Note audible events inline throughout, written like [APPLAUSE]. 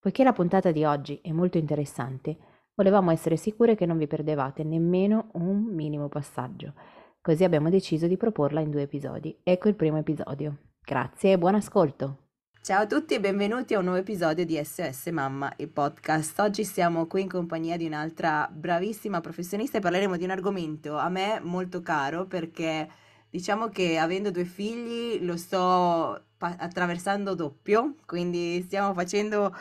Poiché la puntata di oggi è molto interessante, volevamo essere sicure che non vi perdevate nemmeno un minimo passaggio. Così abbiamo deciso di proporla in due episodi. Ecco il primo episodio. Grazie e buon ascolto! Ciao a tutti e benvenuti a un nuovo episodio di SOS Mamma, il podcast. Oggi siamo qui in compagnia di un'altra bravissima professionista e parleremo di un argomento a me molto caro perché diciamo che avendo due figli lo sto pa- attraversando doppio, quindi stiamo facendo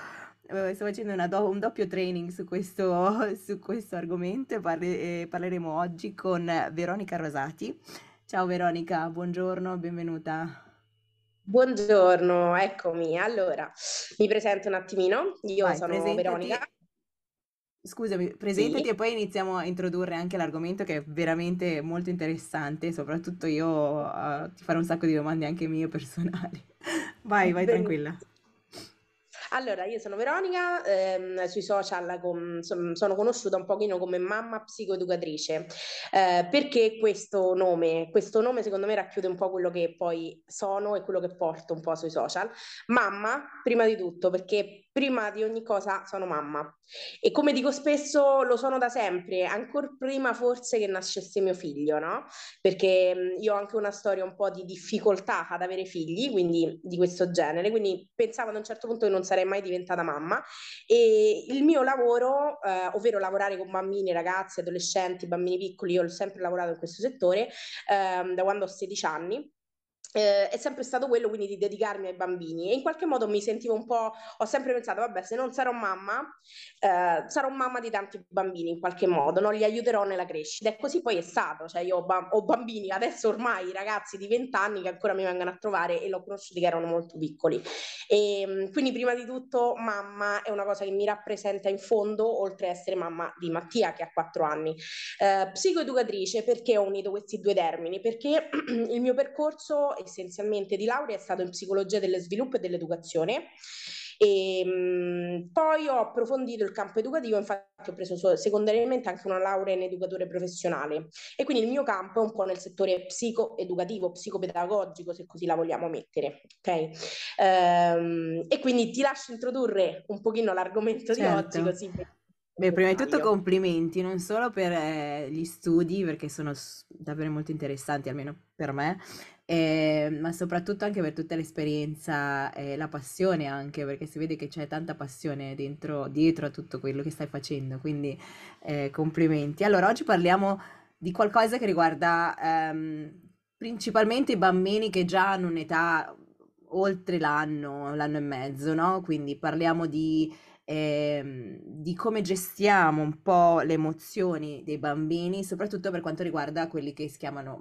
sto facendo do- un doppio training su questo, [LAUGHS] su questo argomento e parle- parleremo oggi con Veronica Rosati. Ciao Veronica, buongiorno, benvenuta. Buongiorno, eccomi. Allora, mi presento un attimino. Io Vai, sono presentati. Veronica. Scusami, presentati Sì. e poi iniziamo a introdurre anche l'argomento che è veramente molto interessante, soprattutto io eh, ti farò un sacco di domande anche mie personali. [LAUGHS] Vai, vai tranquilla. Allora, io sono Veronica, ehm, sui social com- son- sono conosciuta un pochino come mamma psicoeducatrice. Eh, perché questo nome? Questo nome secondo me racchiude un po' quello che poi sono e quello che porto un po' sui social. Mamma, prima di tutto, perché prima di ogni cosa sono mamma. E come dico spesso, lo sono da sempre, ancora prima forse che nascesse mio figlio, no? Perché mh, io ho anche una storia un po' di difficoltà ad avere figli, quindi di questo genere, quindi pensavo ad un certo punto che non sarei mai diventata mamma e il mio lavoro, eh, ovvero lavorare con bambini, ragazzi, adolescenti, bambini piccoli, io ho sempre lavorato in questo settore ehm, da quando ho 16 anni eh, è sempre stato quello quindi di dedicarmi ai bambini e in qualche modo mi sentivo un po', ho sempre pensato, vabbè, se non sarò mamma, eh, sarò mamma di tanti bambini in qualche modo, non li aiuterò nella crescita e così poi è stato, cioè io ho, ba- ho bambini adesso ormai ragazzi di 20 anni che ancora mi vengono a trovare e l'ho conosciuti che erano molto piccoli e mm, quindi prima di tutto mamma è una cosa che mi rappresenta in fondo oltre a essere mamma di Mattia che ha 4 anni. Eh, psicoeducatrice perché ho unito questi due termini? Perché [CLEARS THROAT] il mio percorso essenzialmente di laurea è stato in psicologia dello sviluppo e dell'educazione e mh, poi ho approfondito il campo educativo, infatti ho preso so- secondariamente anche una laurea in educatore professionale e quindi il mio campo è un po' nel settore psicoeducativo, psicopedagogico, se così la vogliamo mettere, ok? Ehm, e quindi ti lascio introdurre un pochino l'argomento di oggi Certo. così Beh, prima di tutto complimenti, non solo per eh, gli studi, perché sono davvero molto interessanti, almeno per me, eh, ma soprattutto anche per tutta l'esperienza e la passione anche, perché si vede che c'è tanta passione dentro, dietro a tutto quello che stai facendo, quindi eh, complimenti. Allora, oggi parliamo di qualcosa che riguarda ehm, principalmente i bambini che già hanno un'età oltre l'anno, l'anno e mezzo, no? Quindi parliamo di ehm, di come gestiamo un po' le emozioni dei bambini, soprattutto per quanto riguarda quelli che si chiamano,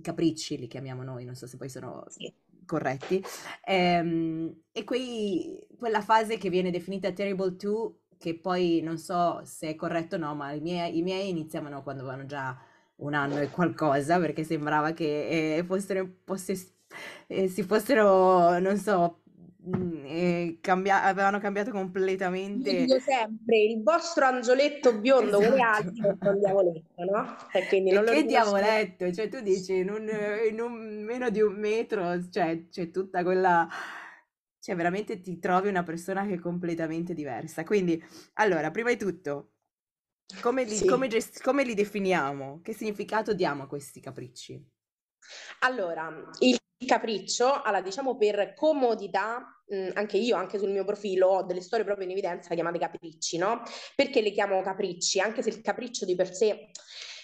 i capricci, li chiamiamo noi, non so se poi sono Sì. corretti, Ehm, e quei- quella fase che viene definita Terrible 2, che poi non so se è corretto o no, ma i miei, i miei iniziavano quando avevano già un anno e qualcosa, perché sembrava che eh, fossero, fosse- eh, si fossero, non so, mm, eh, cambia- avevano cambiato Io completamente. dico sempre, il vostro angioletto biondo come Esatto. altri è un diavoletto, no? E quindi E non lo che diavoletto, cioè tu dici in un, in un meno di un metro, cioè c'è tutta quella, cioè veramente ti trovi una persona che è completamente diversa. Quindi, allora, prima di tutto, come li, Sì. come gest- come li definiamo? Che significato diamo a questi capricci? Allora, il capriccio, allora, diciamo per comodità, mh, anche io, anche sul mio profilo, ho delle storie proprio in evidenza chiamate capricci, no? Perché le chiamo capricci? Anche se il capriccio di per sé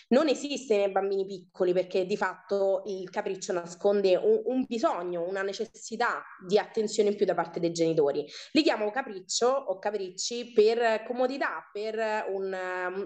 non esiste nei bambini piccoli perché di fatto il capriccio nasconde un, un, bisogno, una necessità di attenzione in più da parte dei genitori. Li chiamo capriccio o capricci per comodità, per un,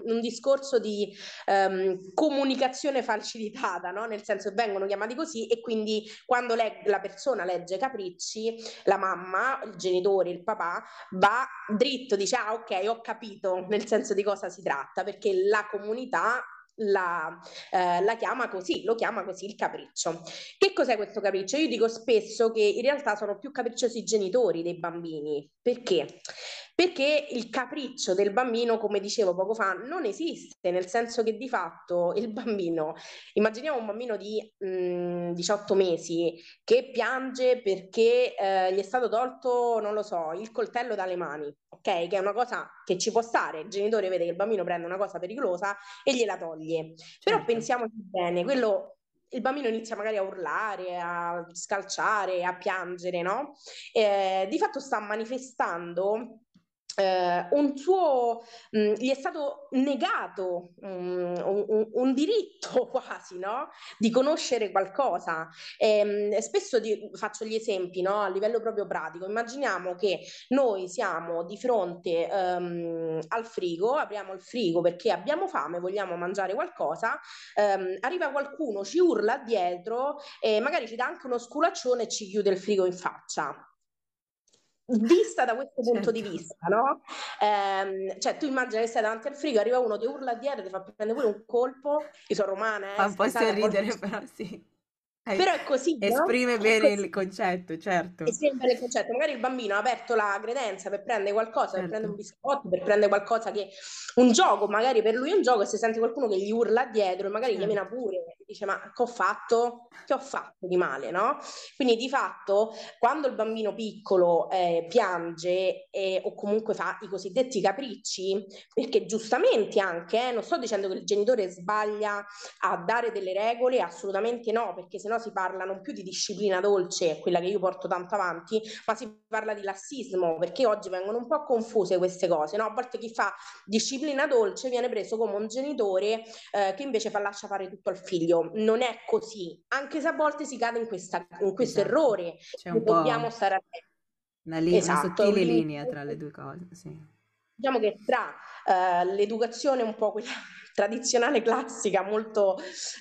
un discorso di um, comunicazione facilitata, no? nel senso che vengono chiamati così e quindi quando leg- la persona legge capricci, la mamma, il genitore, il papà va dritto, dice ah ok ho capito nel senso di cosa si tratta perché la comunità la, eh, la, chiama così, lo chiama così il capriccio. Che cos'è questo capriccio? Io dico spesso che in realtà sono più capricciosi i genitori dei bambini. Perché? Perché il capriccio del bambino, come dicevo poco fa, non esiste, nel senso che di fatto il bambino, immaginiamo un bambino di mh, mm, 18 mesi che piange perché eh, gli è stato tolto, non lo so, il coltello dalle mani, ok? Che è una cosa che ci può stare, il genitore vede che il bambino prende una cosa pericolosa e gliela toglie. Però certo. pensiamoci bene, quello il bambino inizia magari a urlare, a scalciare, a piangere, no? Eh, di fatto sta manifestando eh, un suo, mh, mm, gli è stato negato mh, mm, un, un, diritto [LAUGHS] quasi no? di conoscere qualcosa. E, mh, spesso di, faccio gli esempi no? a livello proprio pratico. Immaginiamo che noi siamo di fronte um, al frigo, apriamo il frigo perché abbiamo fame, vogliamo mangiare qualcosa, um, arriva qualcuno, ci urla dietro e magari ci dà anche uno sculaccione e ci chiude il frigo in faccia vista da questo punto certo. di vista, no? Eh, cioè, tu immagini che stai davanti al frigo, arriva uno, ti urla dietro, ti fa prendere pure un colpo. Io sono romana, eh. Fa un po' sorridere, però sì. Eh, Però è così. Esprime no? bene il concetto, certo. Esprime bene il concetto. Magari il bambino ha aperto la credenza per prendere qualcosa, certo. per prendere un biscotto, per prendere qualcosa che. un gioco, magari per lui è un gioco, e se sente qualcuno che gli urla dietro, e magari certo. gli viene pure, dice: Ma che ho fatto? Che ho fatto di male, no? Quindi di fatto, quando il bambino piccolo eh, piange eh, o comunque fa i cosiddetti capricci, perché giustamente anche, eh, non sto dicendo che il genitore sbaglia a dare delle regole, assolutamente no, perché se no si parla non più di disciplina dolce, quella che io porto tanto avanti, ma si parla di lassismo, perché oggi vengono un po' confuse queste cose, no? A volte chi fa disciplina dolce viene preso come un genitore eh, che invece fa lascia fare tutto al figlio. Non è così, anche se a volte si cade in, questa, in questo esatto. errore. Dobbiamo stare attenti. Una, li- esatto, una sottile linea tra le due cose, sì. Diciamo che tra uh, l'educazione un po' quella tradizionale classica, molto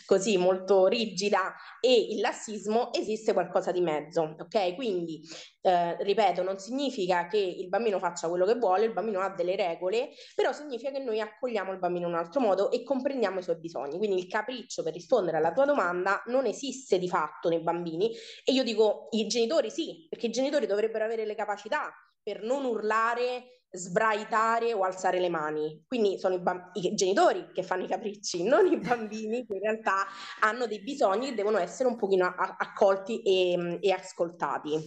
così, molto rigida, e il lassismo, esiste qualcosa di mezzo, ok? Quindi, eh, ripeto, non significa che il bambino faccia quello che vuole, il bambino ha delle regole, però significa che noi accogliamo il bambino in un altro modo e comprendiamo i suoi bisogni. Quindi il capriccio, per rispondere alla tua domanda, non esiste di fatto nei bambini e io dico i genitori sì, perché i genitori dovrebbero avere le capacità per non urlare sbraitare o alzare le mani. Quindi sono i, bamb- i, genitori che fanno i capricci, [LAUGHS] non i bambini che in realtà hanno dei bisogni che devono essere un pochino a- accolti e, e, ascoltati.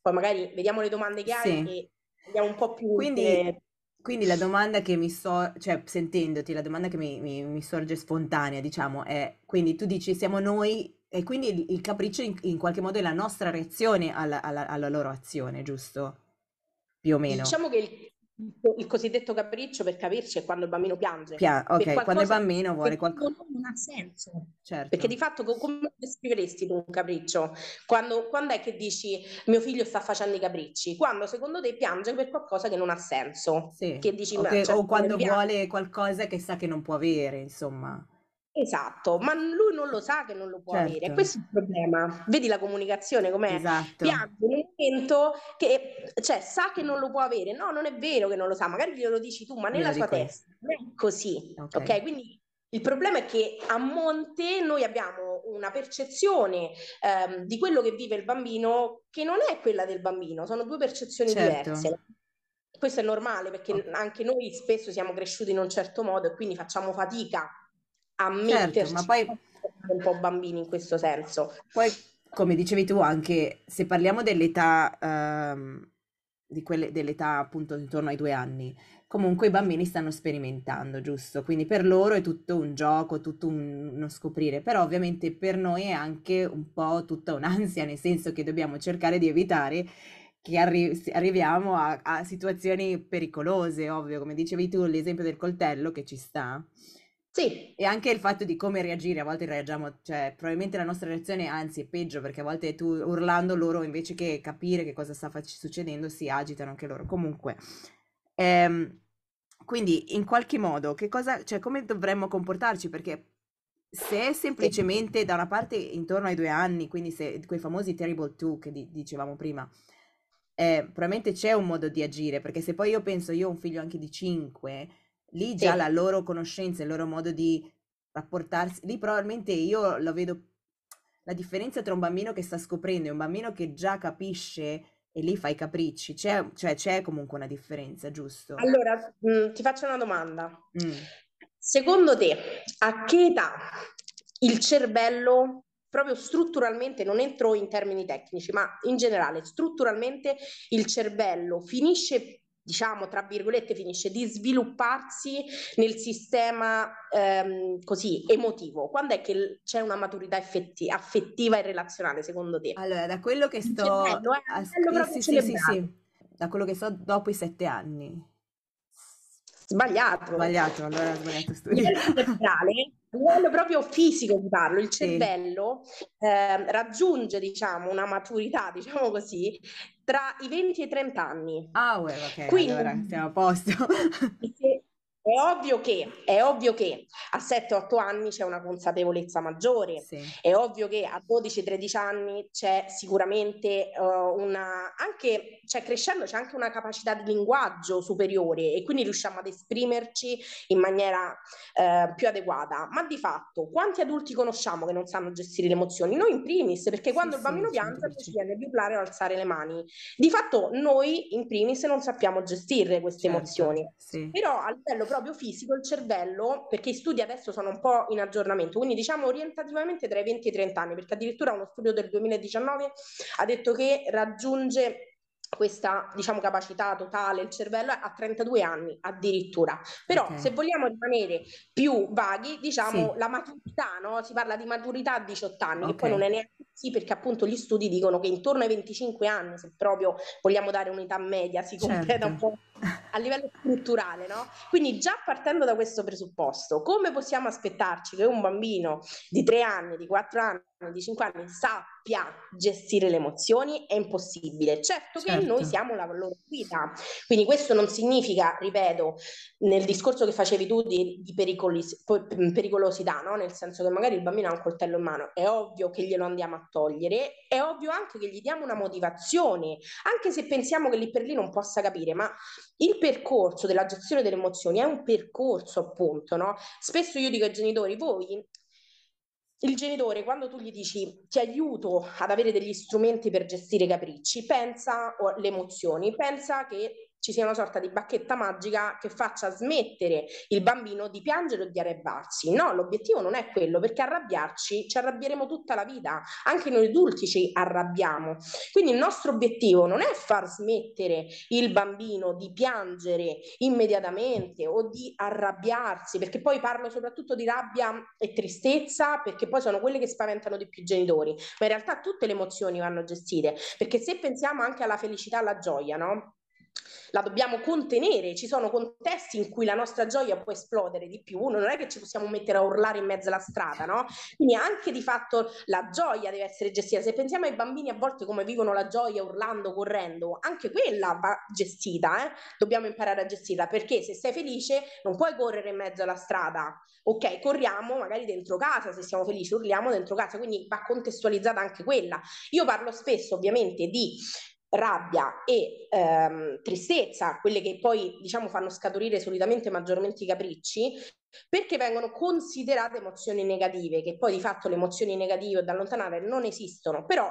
Poi magari vediamo le domande che hai sì. e vediamo un po' più... Quindi... Eh... Quindi la domanda che mi so, cioè sentendoti, la domanda che mi, mi, mi, sorge spontanea, diciamo, è, quindi tu dici siamo noi e quindi il, il capriccio in, in, qualche modo è la nostra reazione alla, alla, alla loro azione, giusto? Più o meno. Diciamo che il il cosiddetto capriccio per capirci è quando il bambino piange. Pia- ok, quando il bambino vuole qualcosa. Non ha senso. Certo. Perché di fatto come descriveresti tu un capriccio? Quando, quando, è che dici mio figlio sta facendo i capricci? Quando secondo te piange per qualcosa che non ha senso. Sì. Che dici, okay. cioè, o quando vuole qualcosa che sa che non può avere, insomma. Esatto, ma lui non lo sa che non lo può certo. avere, questo è il problema. Vedi la comunicazione com'è? Esatto. Piange nel momento che cioè, sa che non lo può avere. No, non è vero che non lo sa, magari glielo dici tu, ma nella sua testa non è così. Okay. ok, quindi il problema è che a monte noi abbiamo una percezione ehm, di quello che vive il bambino che non è quella del bambino, sono due percezioni certo. diverse. Questo è normale perché anche noi spesso siamo cresciuti in un certo modo e quindi facciamo fatica a metterci certo, ma poi un po' bambini in questo senso. Poi, come dicevi tu, anche se parliamo dell'età, ehm, di quelle, dell'età appunto intorno ai due anni, comunque i bambini stanno sperimentando, giusto? Quindi per loro è tutto un gioco, tutto un, uno scoprire, però ovviamente per noi è anche un po' tutta un'ansia, nel senso che dobbiamo cercare di evitare che arri- arriviamo a, a situazioni pericolose, ovvio, come dicevi tu, l'esempio del coltello che ci sta Sì. E anche il fatto di come reagire, a volte reagiamo, cioè probabilmente la nostra reazione anzi è peggio perché a volte tu urlando loro invece che capire che cosa sta fac- succedendo si agitano anche loro. Comunque, ehm, quindi in qualche modo che cosa, cioè come dovremmo comportarci? Perché se è semplicemente da una parte intorno ai due anni, quindi se quei famosi terrible two che di- dicevamo prima, eh, probabilmente c'è un modo di agire, perché se poi io penso, io ho un figlio anche di cinque, lì già Sì. la loro conoscenza, il loro modo di rapportarsi, lì probabilmente io lo vedo, la differenza tra un bambino che sta scoprendo e un bambino che già capisce e lì fa i capricci, c'è, cioè c'è comunque una differenza, giusto? Allora, mh, ti faccio una domanda. Mm. Secondo te, a che età il cervello, proprio strutturalmente, non entro in termini tecnici, ma in generale, strutturalmente il cervello finisce, diciamo, tra virgolette, finisce di svilupparsi nel sistema ehm, così emotivo? Quando è che c'è una maturità effetti- affettiva e relazionale, secondo te? Allora, da quello che sto... cervello, eh, as- sì, sì, sì, sì, da quello che so dopo i sette anni. Sbagliato. Sbagliato, allora sbagliato A studio. a livello proprio fisico ti parlo, il Sì. cervello eh, raggiunge, diciamo, una maturità, diciamo così, tra i 20 e i 30 anni. Ah, uè, ok, Quindi allora siamo a posto. [LAUGHS] se- è ovvio che, è ovvio che a 7-8 anni c'è una consapevolezza maggiore, Sì, è ovvio che a 12-13 anni c'è sicuramente eh, una, anche, cioè crescendo c'è anche una capacità di linguaggio superiore e quindi riusciamo ad esprimerci in maniera eh, più adeguata. Ma di fatto, quanti adulti conosciamo che non sanno gestire le emozioni? Noi in primis, perché sì, quando il sì, bambino piange 100%. ci viene più plare o alzare le mani. Di fatto noi in primis non sappiamo gestire queste Certo, emozioni. sì, Però a livello proprio fisico il cervello, perché i studi adesso sono un po' in aggiornamento, quindi diciamo orientativamente tra i 20 e i 30 anni, perché addirittura uno studio del 2019 ha detto che raggiunge questa diciamo capacità totale il cervello a 32 anni addirittura però ok, se vogliamo rimanere più vaghi diciamo sì, la maturità no? si parla di maturità a 18 anni che poi non è neanche così perché appunto gli studi dicono che intorno ai 25 anni se proprio vogliamo dare un'età media si completa un certo. po' a livello strutturale, no? Quindi già partendo da questo presupposto, come possiamo aspettarci che un bambino di 3 anni, di 4 anni, di 5 anni sappia gestire le emozioni? È impossibile. Certo che noi Certo, siamo la loro guida, quindi questo non significa, ripeto, nel discorso che facevi tu di, di po- pericolosità, no? Nel senso che magari il bambino ha un coltello in mano, è ovvio che glielo andiamo a togliere, è ovvio anche che gli diamo una motivazione, anche se pensiamo che lì per lì non possa capire, ma il percorso della gestione delle emozioni è un percorso, appunto, no? Spesso io dico ai genitori, voi, il genitore, quando tu gli dici ti aiuto ad avere degli strumenti per gestire i capricci, pensa o le emozioni, pensa che ci sia una sorta di bacchetta magica che faccia smettere il bambino di piangere o di arrabbiarsi. No, l'obiettivo non è quello, perché arrabbiarci ci arrabbieremo tutta la vita, anche noi adulti ci arrabbiamo. Quindi il nostro obiettivo non è far smettere il bambino di piangere immediatamente o di arrabbiarsi, perché poi parlo soprattutto di rabbia e tristezza, perché poi sono quelle che spaventano di più i genitori, ma in realtà tutte le emozioni vanno gestite, perché se pensiamo anche alla felicità, alla gioia, no? La dobbiamo contenere, ci sono contesti in cui la nostra gioia può esplodere di più, non è che ci possiamo mettere a urlare in mezzo alla strada, no? Quindi anche di fatto la gioia deve essere gestita. Se pensiamo ai bambini a volte come vivono la gioia urlando, correndo, anche quella va gestita, eh? dobbiamo imparare a gestirla, perché se sei felice non puoi correre in mezzo alla strada. Ok, corriamo magari dentro casa, se siamo felici urliamo dentro casa, quindi va contestualizzata anche quella. Io parlo spesso ovviamente di rabbia e ehm, tristezza, quelle che poi diciamo fanno scaturire solitamente maggiormente i capricci, perché vengono considerate emozioni negative, che poi di fatto le emozioni negative da allontanare non esistono, però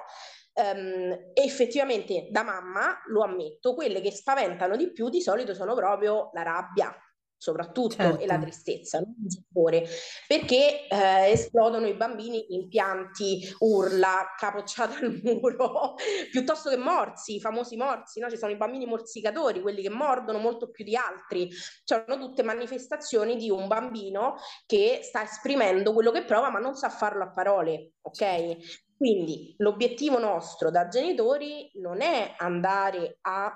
ehm, effettivamente da mamma, lo ammetto, quelle che spaventano di più di solito sono proprio la rabbia, soprattutto certo. e la tristezza, non il sapore, perché eh, esplodono i bambini in pianti, urla, capocciata al [LAUGHS] muro, piuttosto che morsi, i famosi morsi, no? ci sono i bambini morsicatori, quelli che mordono molto più di altri, sono tutte manifestazioni di un bambino che sta esprimendo quello che prova ma non sa farlo a parole, ok? Quindi l'obiettivo nostro da genitori non è andare a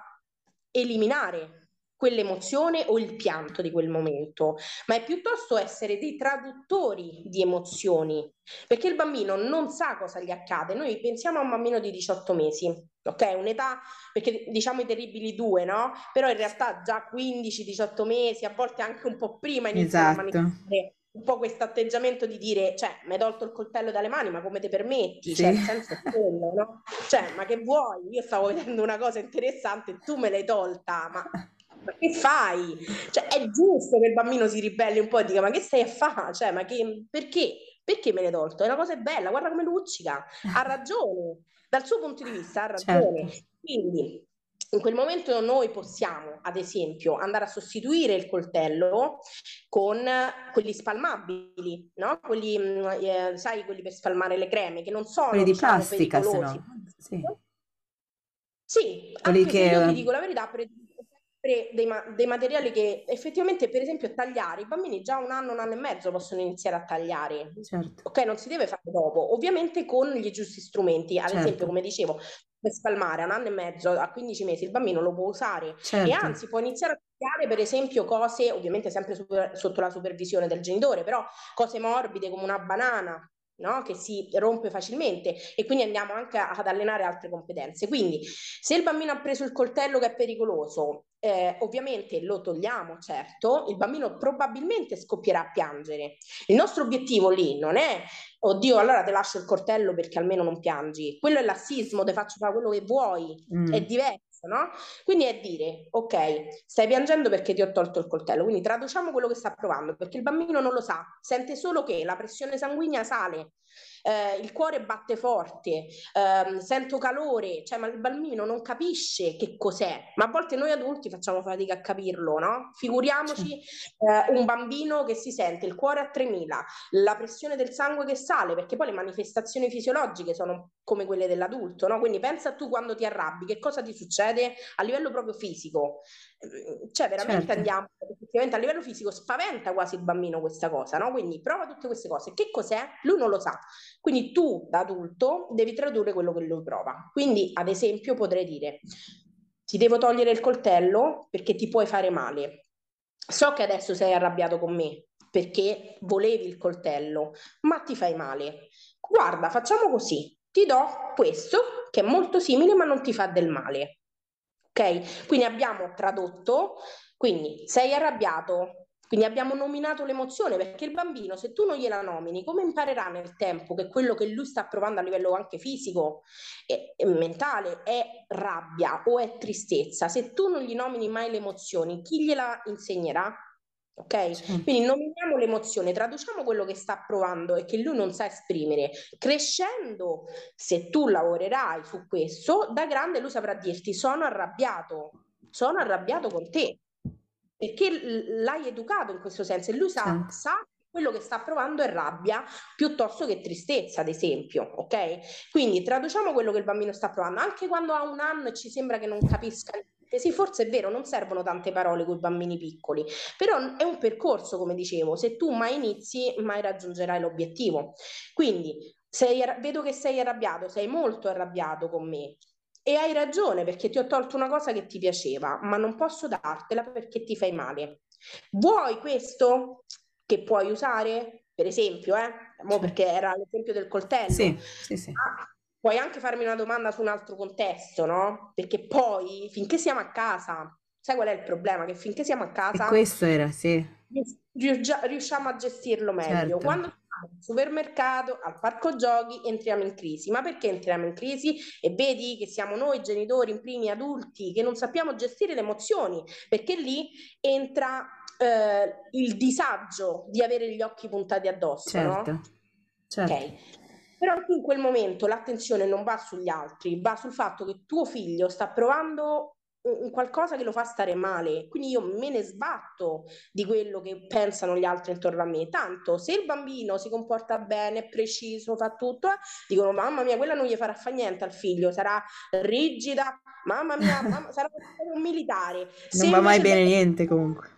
eliminare quell'emozione o il pianto di quel momento, ma è piuttosto essere dei traduttori di emozioni, perché il bambino non sa cosa gli accade. Noi pensiamo a un bambino di 18 mesi, ok? Un'età, perché diciamo i terribili due, no? Però in realtà già 15-18 mesi, a volte anche un po' prima iniziano esatto. a manifestare un po' questo atteggiamento di dire, cioè, mi hai tolto il coltello dalle mani, ma come ti permetti? Sì. Cioè, il senso è quello, no? Cioè, ma che vuoi? Io stavo vedendo una cosa interessante e tu me l'hai tolta, ma ma che fai? Cioè, è giusto che il bambino si ribelli un po' e dica, ma che stai a fare? Cioè, ma che, perché? Perché me l'hai tolto? È una cosa bella, guarda come luccica. Ha ragione, dal suo punto di vista ha ragione. Certo. Quindi, in quel momento noi possiamo, ad esempio, andare a sostituire il coltello con quelli spalmabili, no? Quelli, mm, eh, sai, quelli per spalmare le creme, che non sono quelli di diciamo, plastica, se no. Sì. Sì, anche che... io ti dico la verità, per dei, ma- dei, materiali che effettivamente, per esempio, tagliare, i bambini già un anno, un anno e mezzo possono iniziare a tagliare. Certo. Ok, non si deve fare dopo, ovviamente con gli giusti strumenti. Ad certo. esempio, come dicevo, per spalmare a un anno e mezzo, a 15 mesi, il bambino lo può usare certo. e anzi può iniziare a tagliare, per esempio, cose, ovviamente sempre super, sotto la supervisione del genitore, però cose morbide come una banana, no? che si rompe facilmente e quindi andiamo anche ad allenare altre competenze. Quindi se il bambino ha preso il coltello che è pericoloso, eh, ovviamente lo togliamo, certo, il bambino probabilmente scoppierà a piangere. Il nostro obiettivo lì non è, oddio, allora ti lascio il coltello perché almeno non piangi. Quello è l'assismo, ti faccio fare quello che vuoi, mm. è diverso no? Quindi è dire, ok, stai piangendo perché ti ho tolto il coltello, quindi traduciamo quello che sta provando, perché il bambino non lo sa, sente solo che la pressione sanguigna sale, eh, il cuore batte forte, eh, sento calore, cioè ma il bambino non capisce che cos'è, ma a volte noi adulti facciamo fatica a capirlo, no? Figuriamoci eh, un bambino che si sente il cuore a 3000, la pressione del sangue che sale, perché poi le manifestazioni fisiologiche sono come quelle dell'adulto, no? Quindi pensa tu quando ti arrabbi, che cosa ti succede a livello proprio fisico? Cioè veramente certo. andiamo, effettivamente a livello fisico spaventa quasi il bambino questa cosa, no? Quindi prova tutte queste cose. Che cos'è? Lui non lo sa. Quindi tu, da adulto, devi tradurre quello che lui prova. Quindi, ad esempio, potrei dire, ti devo togliere il coltello perché ti puoi fare male. So che adesso sei arrabbiato con me perché volevi il coltello, ma ti fai male. Guarda, facciamo così. Ti do questo che è molto simile ma non ti fa del male. Ok? Quindi abbiamo tradotto, quindi sei arrabbiato, quindi abbiamo nominato l'emozione perché il bambino, se tu non gliela nomini, come imparerà nel tempo che quello che lui sta provando a livello anche fisico e, e mentale è rabbia o è tristezza? Se tu non gli nomini mai le emozioni, chi gliela insegnerà? Ok? Quindi nominiamo l'emozione, traduciamo quello che sta provando e che lui non sa esprimere. Crescendo, se tu lavorerai su questo, da grande lui saprà dirti sono arrabbiato, sono arrabbiato con te perché l'hai educato in questo senso e lui sa, certo. sa quello che sta provando è rabbia piuttosto che tristezza, ad esempio, ok? Quindi traduciamo quello che il bambino sta provando, anche quando ha un anno e ci sembra che non capisca niente. Sì, forse è vero, non servono tante parole con i bambini piccoli, però è un percorso, come dicevo, se tu mai inizi, mai raggiungerai l'obiettivo. Quindi sei, vedo che sei arrabbiato, sei molto arrabbiato con me. E hai ragione perché ti ho tolto una cosa che ti piaceva, ma non posso dartela perché ti fai male. Vuoi questo che puoi usare? Per esempio, eh? Mo perché era l'esempio del coltello. Sì, sì, sì. Ah, puoi anche farmi una domanda su un altro contesto, no? Perché poi, finché siamo a casa, sai qual è il problema? Che finché siamo a casa... E questo era, sì. Riusciamo a gestirlo meglio. Certo. Quando al supermercato, al parco giochi, entriamo in crisi. Ma perché entriamo in crisi? E vedi che siamo noi genitori, in primi adulti, che non sappiamo gestire le emozioni, perché lì entra eh, il disagio di avere gli occhi puntati addosso, certo. no? Certo. Ok. Però anche in quel momento l'attenzione non va sugli altri, va sul fatto che tuo figlio sta provando qualcosa che lo fa stare male, quindi io me ne sbatto di quello che pensano gli altri intorno a me. Tanto se il bambino si comporta bene, è preciso, fa tutto, eh, dicono mamma mia, quella non gli farà fa niente al figlio, sarà rigida, mamma mia, mamma, sarà un militare. Non se va mai bene niente comunque.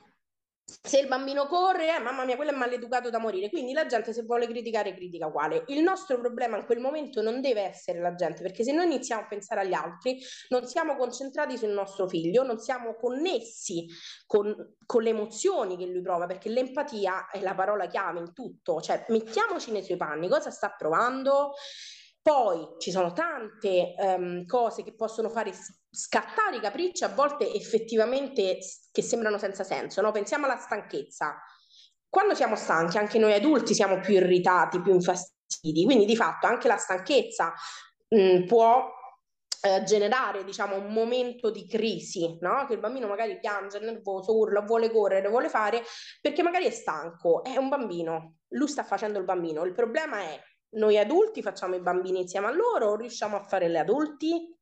Se il bambino corre, eh, mamma mia, quello è maleducato da morire. Quindi la gente se vuole criticare, critica uguale. Il nostro problema in quel momento non deve essere la gente, perché se noi iniziamo a pensare agli altri, non siamo concentrati sul nostro figlio, non siamo connessi con, con le emozioni che lui prova, perché l'empatia è la parola chiave in tutto. Cioè, mettiamoci nei suoi panni, cosa sta provando? Poi ci sono tante um, cose che possono fare scattare i capricci, a volte effettivamente che sembrano senza senso. No? Pensiamo alla stanchezza. Quando siamo stanchi, anche noi adulti siamo più irritati, più infastidi, quindi di fatto anche la stanchezza mh, può eh, generare diciamo un momento di crisi, no? che il bambino magari piange, è nervoso, urla, vuole correre, vuole fare, perché magari è stanco, è un bambino, lui sta facendo il bambino. Il problema è noi adulti facciamo i bambini insieme a loro o riusciamo a fare le adulti?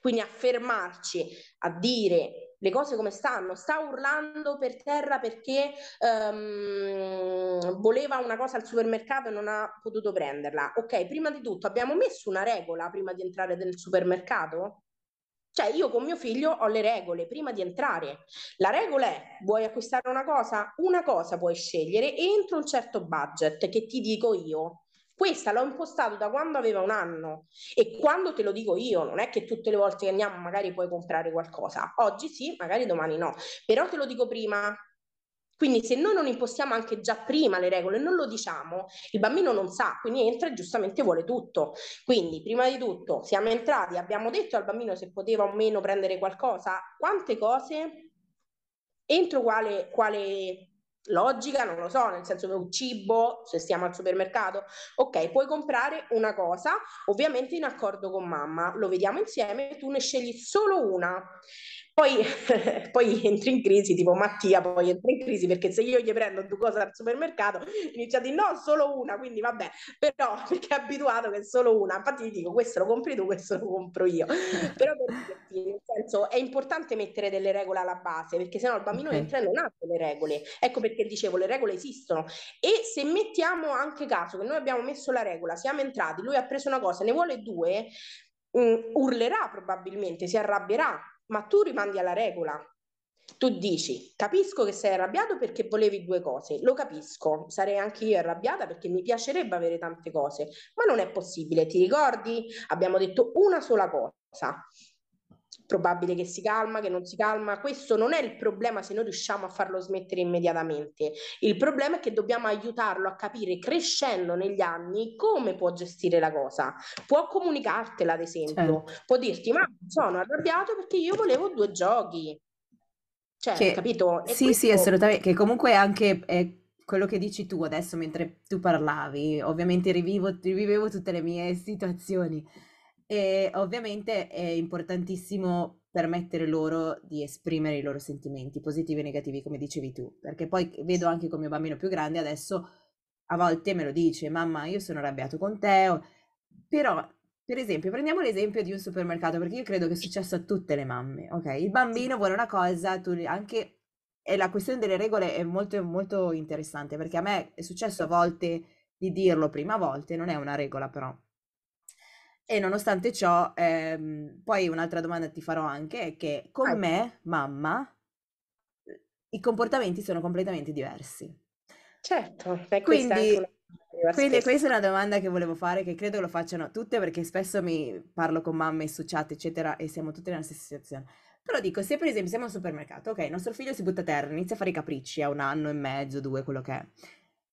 Quindi a fermarci, a dire le cose come stanno, sta urlando per terra perché um, voleva una cosa al supermercato e non ha potuto prenderla. Ok, prima di tutto abbiamo messo una regola prima di entrare nel supermercato? Cioè io con mio figlio ho le regole prima di entrare. La regola è, vuoi acquistare una cosa? Una cosa puoi scegliere entro un certo budget che ti dico io. Questa l'ho impostato da quando aveva un anno e quando te lo dico io, non è che tutte le volte che andiamo magari puoi comprare qualcosa. Oggi sì, magari domani no, però te lo dico prima. Quindi se noi non impostiamo anche già prima le regole, non lo diciamo, il bambino non sa, quindi entra e giustamente vuole tutto. Quindi prima di tutto siamo entrati, abbiamo detto al bambino se poteva o meno prendere qualcosa, quante cose, entro quale, quale logica, non lo so, nel senso che un cibo, se stiamo al supermercato, ok, puoi comprare una cosa, ovviamente in accordo con mamma, lo vediamo insieme, tu ne scegli solo una. Poi, [LAUGHS] poi entri in crisi, tipo Mattia poi entra in crisi perché se io gli prendo due cose al supermercato inizia a dire no, solo una, quindi vabbè, però [LAUGHS] perché è abituato che è solo una, infatti gli dico questo lo compri tu, questo lo compro io, [LAUGHS] però per dirti, nel senso è importante mettere delle regole alla base perché sennò il bambino okay. entra e non ha delle regole, ecco perché dicevo le regole esistono. E se mettiamo anche caso che noi abbiamo messo la regola, siamo entrati, lui ha preso una cosa, ne vuole due, mm, urlerà probabilmente, si arrabbierà ma tu rimandi alla regola. Tu dici, capisco che sei arrabbiato perché volevi due cose, lo capisco, sarei anche io arrabbiata perché mi piacerebbe avere tante cose, ma non è possibile, ti ricordi? Abbiamo detto una sola cosa, probabile che si calma, che non si calma. Questo non è il problema se noi riusciamo a farlo smettere immediatamente. Il problema è che dobbiamo aiutarlo a capire crescendo negli anni come può gestire la cosa. Può comunicartela, ad esempio, certo. può dirti: Ma sono arrabbiato perché io volevo due giochi. Cioè, che, capito? E sì, questo... sì, assolutamente. Che comunque anche è quello che dici tu adesso mentre tu parlavi, ovviamente rivivo, rivivevo tutte le mie situazioni e ovviamente è importantissimo permettere loro di esprimere i loro sentimenti, positivi e negativi, come dicevi tu, perché poi vedo anche con mio bambino più grande adesso a volte me lo dice, mamma, io sono arrabbiato con te, però per esempio, prendiamo l'esempio di un supermercato, perché io credo che è successo a tutte le mamme, ok? Il bambino vuole una cosa, tu anche e la questione delle regole è molto, molto interessante, perché a me è successo a volte di dirlo prima, a volte non è una regola però. E nonostante ciò, ehm, poi un'altra domanda ti farò anche è che con Vai. me, mamma, i comportamenti sono completamente diversi. Certo, e quindi, quindi questa è una domanda che volevo fare, che credo lo facciano tutte, perché spesso mi parlo con mamme su chat, eccetera, e siamo tutte nella stessa situazione. Però dico, se per esempio siamo al supermercato, ok, il nostro figlio si butta a terra, inizia a fare i capricci, ha un anno e mezzo, due, quello che è,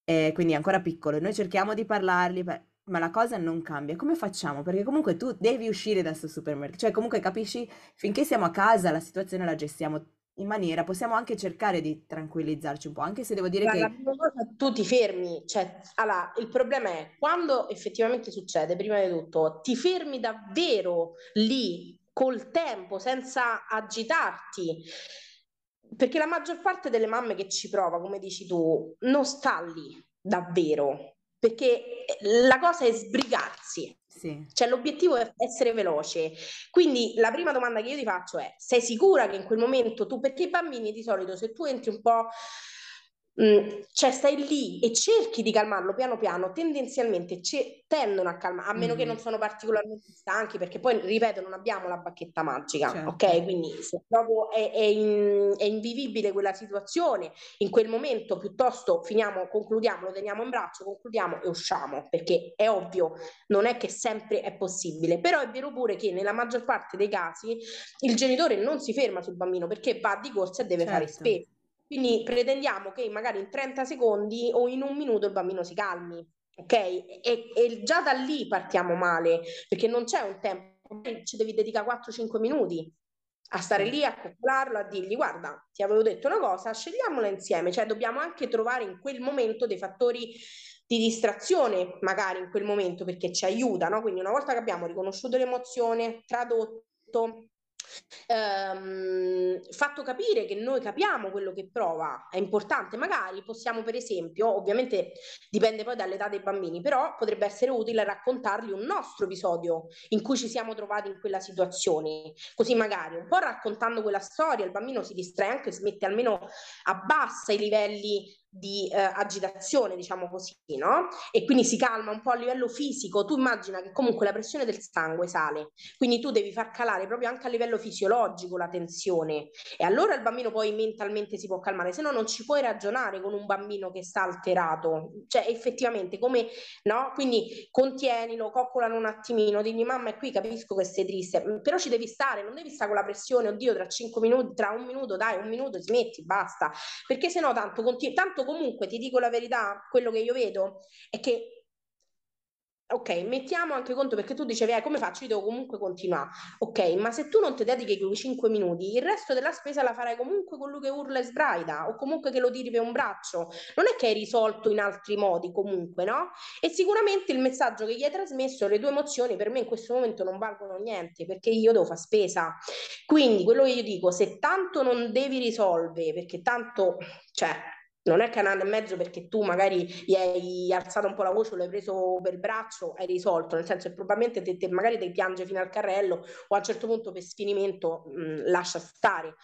e quindi è ancora piccolo, e noi cerchiamo di parlargli, ma la cosa non cambia. Come facciamo? Perché comunque tu devi uscire da questo supermercato, cioè comunque capisci, finché siamo a casa la situazione la gestiamo in maniera, possiamo anche cercare di tranquillizzarci un po', anche se devo dire Guarda, che... Cosa, tu ti fermi, cioè, allora, il problema è quando effettivamente succede, prima di tutto, ti fermi davvero lì col tempo, senza agitarti, perché la maggior parte delle mamme che ci prova, come dici tu, non sta lì davvero, perché la cosa è sbrigarsi. Sì. Cioè l'obiettivo è essere veloce. Quindi la prima domanda che io ti faccio è: sei sicura che in quel momento tu, perché i bambini di solito se tu entri un po' Cioè stai lì e cerchi di calmarlo piano piano, tendenzialmente ce- tendono a calmare, a meno che non sono particolarmente stanchi, perché poi, ripeto, non abbiamo la bacchetta magica, Certo. ok? Quindi se proprio è, è in- è invivibile quella situazione, in quel momento piuttosto finiamo, concludiamo, lo teniamo in braccio, concludiamo e usciamo, perché è ovvio, non è che sempre è possibile, però è vero pure che nella maggior parte dei casi il genitore non si ferma sul bambino perché va di corsa e deve fare Certo. spesa. Quindi pretendiamo che magari in 30 secondi o in un minuto il bambino si calmi, ok? E, e già da lì partiamo male, perché non c'è un tempo, ci devi dedicare 4-5 minuti a stare lì, a coccolarlo, a dirgli guarda, ti avevo detto una cosa, scegliamola insieme, cioè dobbiamo anche trovare in quel momento dei fattori di distrazione, magari in quel momento, perché ci aiuta, no? Quindi una volta che abbiamo riconosciuto l'emozione, tradotto, ehm, fatto capire che noi capiamo quello che prova, è importante, magari possiamo per esempio, ovviamente dipende poi dall'età dei bambini, però potrebbe essere utile raccontargli un nostro episodio in cui ci siamo trovati in quella situazione, così magari un po' raccontando quella storia il bambino si distrae anche, si mette almeno abbassa i livelli di eh, agitazione, diciamo così, no? E quindi si calma un po' a livello fisico. Tu immagina che comunque la pressione del sangue sale, quindi tu devi far calare proprio anche a livello fisiologico la tensione e allora il bambino poi mentalmente si può calmare, se no non ci puoi ragionare con un bambino che sta alterato, cioè effettivamente come, no? Quindi contienilo, coccolano un attimino, digli mamma è qui, capisco che sei triste, però ci devi stare, non devi stare con la pressione, oddio tra cinque minuti, tra un minuto, dai, un minuto smetti, basta, perché se no tanto, continu- tanto comunque ti dico la verità, quello che io vedo è che Ok, mettiamo anche conto perché tu dicevi, eh, come faccio? Io devo comunque continuare. Ok, ma se tu non ti dedichi quei 5 minuti, il resto della spesa la farai comunque con lui che urla e sbraida o comunque che lo tiri per un braccio. Non è che hai risolto in altri modi comunque, no? E sicuramente il messaggio che gli hai trasmesso, le tue emozioni per me in questo momento non valgono niente perché io devo fare spesa. Quindi quello che io dico, se tanto non devi risolvere, perché tanto, cioè, non è anno e mezzo perché tu magari gli hai alzato un po' la voce l'hai preso per braccio, hai risolto, nel senso che probabilmente te, te, magari ti piange fino al carrello o a un certo punto per sfinimento mh, lascia stare.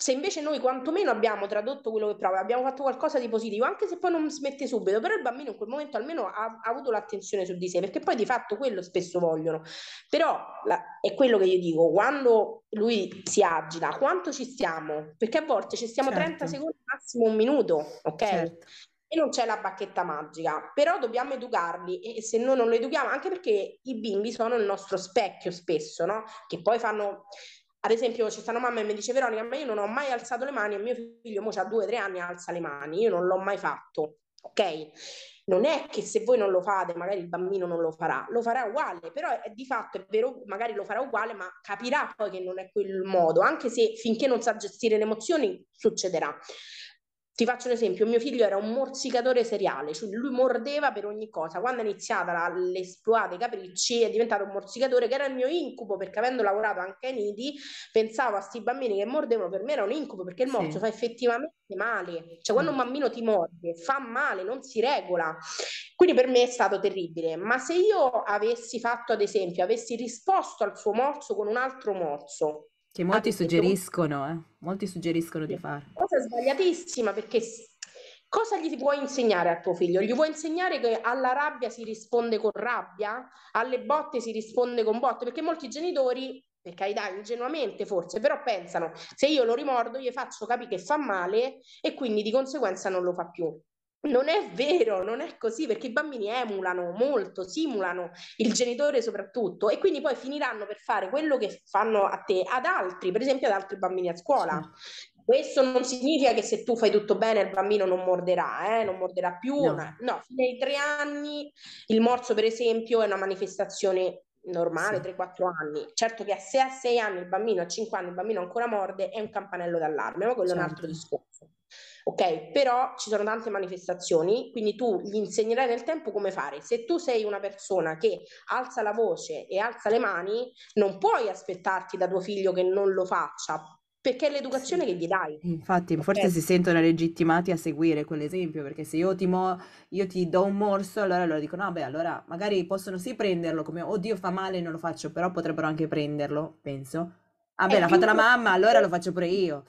Se invece noi quantomeno abbiamo tradotto quello che prova, abbiamo fatto qualcosa di positivo, anche se poi non smette subito, però il bambino in quel momento almeno ha, ha avuto l'attenzione su di sé, perché poi di fatto quello spesso vogliono. Però la, è quello che io dico, quando lui si agita, quanto ci stiamo? Perché a volte ci stiamo certo. 30 secondi, massimo un minuto, ok? Certo e non c'è la bacchetta magica, però dobbiamo educarli e se noi non lo educhiamo, anche perché i bimbi sono il nostro specchio spesso, no? Che poi fanno ad esempio ci stanno mamma e mi dice Veronica ma io non ho mai alzato le mani e mio figlio mo ha due o tre anni alza le mani io non l'ho mai fatto. Ok? Non è che se voi non lo fate magari il bambino non lo farà. Lo farà uguale però è, di fatto è vero magari lo farà uguale ma capirà poi che non è quel modo anche se finché non sa gestire le emozioni succederà ti faccio un esempio, mio figlio era un morsicatore seriale, cioè lui mordeva per ogni cosa. Quando è iniziata l'esploa dei capricci è diventato un morsicatore che era il mio incubo perché avendo lavorato anche ai nidi pensavo a questi bambini che mordevano, per me era un incubo perché il morso sì. fa effettivamente male. Cioè quando un bambino ti morde fa male, non si regola. Quindi per me è stato terribile. Ma se io avessi fatto ad esempio, avessi risposto al suo morso con un altro morso, che molti suggeriscono, eh? molti suggeriscono di fare. Cosa sbagliatissima perché cosa gli puoi insegnare a tuo figlio? Gli vuoi insegnare che alla rabbia si risponde con rabbia, alle botte si risponde con botte? Perché molti genitori, per carità, ingenuamente forse, però pensano se io lo rimordo gli faccio capire che fa male e quindi di conseguenza non lo fa più. Non è vero, non è così perché i bambini emulano molto, simulano il genitore soprattutto e quindi poi finiranno per fare quello che fanno a te, ad altri, per esempio ad altri bambini a scuola. Sì. Questo non significa che se tu fai tutto bene il bambino non morderà, eh? non morderà più. No. no, fino ai tre anni il morso per esempio è una manifestazione normale, sì. 3-4 anni. Certo che se a 6 anni il bambino, a 5 anni il bambino ancora morde è un campanello d'allarme, ma quello certo. è un altro certo. discorso ok? Però ci sono tante manifestazioni, quindi tu gli insegnerai nel tempo come fare. Se tu sei una persona che alza la voce e alza le mani, non puoi aspettarti da tuo figlio che non lo faccia, perché è l'educazione che gli dai. Infatti, okay. forse si sentono legittimati a seguire quell'esempio, perché se io ti, mo- io ti do un morso, allora loro dicono, no, beh, allora magari possono sì prenderlo come, oddio fa male, non lo faccio, però potrebbero anche prenderlo, penso. Ah beh, l'ha fatto la mamma, allora lo faccio pure io.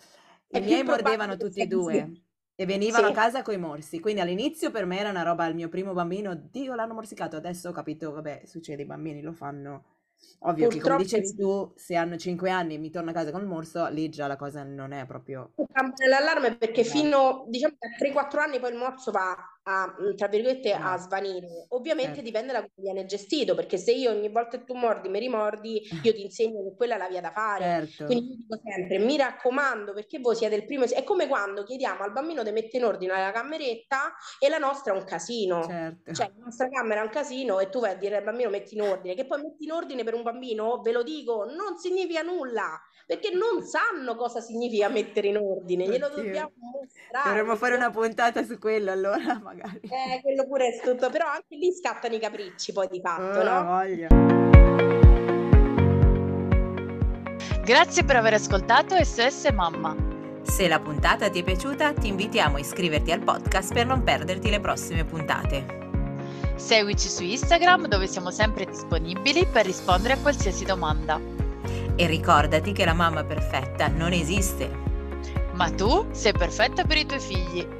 I miei mordevano tutti e due. E venivano sì. a casa coi morsi, quindi all'inizio per me era una roba, il mio primo bambino, Dio l'hanno morsicato, adesso ho capito, vabbè, succede, i bambini lo fanno Ovvio che come dicevi tu, se hanno 5 anni e mi torno a casa con il morso, lì già la cosa non è proprio... L'allarme perché esatto. fino diciamo, a 3-4 anni poi il morso va a, tra virgolette, a svanire. Ovviamente certo. dipende da come viene gestito, perché se io ogni volta che tu mordi mi rimordi, io ti insegno che quella è la via da fare. Certo. Quindi io dico sempre, mi raccomando, perché voi siete il primo... È come quando chiediamo al bambino di mettere in ordine la cameretta e la nostra è un casino. Certo. Cioè, la nostra camera è un casino e tu vai a dire al bambino metti in ordine, che poi metti in ordine per un bambino, ve lo dico, non significa nulla perché non sanno cosa significa mettere in ordine, glielo Oddio. dobbiamo mostrare. Dovremmo fare una puntata su quello allora, magari. Eh, quello pure è tutto, però anche lì scattano i capricci poi di fatto, oh, no? Voglia. Grazie per aver ascoltato SOS Mamma. Se la puntata ti è piaciuta, ti invitiamo a iscriverti al podcast per non perderti le prossime puntate. Seguici su Instagram dove siamo sempre disponibili per rispondere a qualsiasi domanda. E ricordati che la mamma perfetta non esiste. Ma tu sei perfetta per i tuoi figli.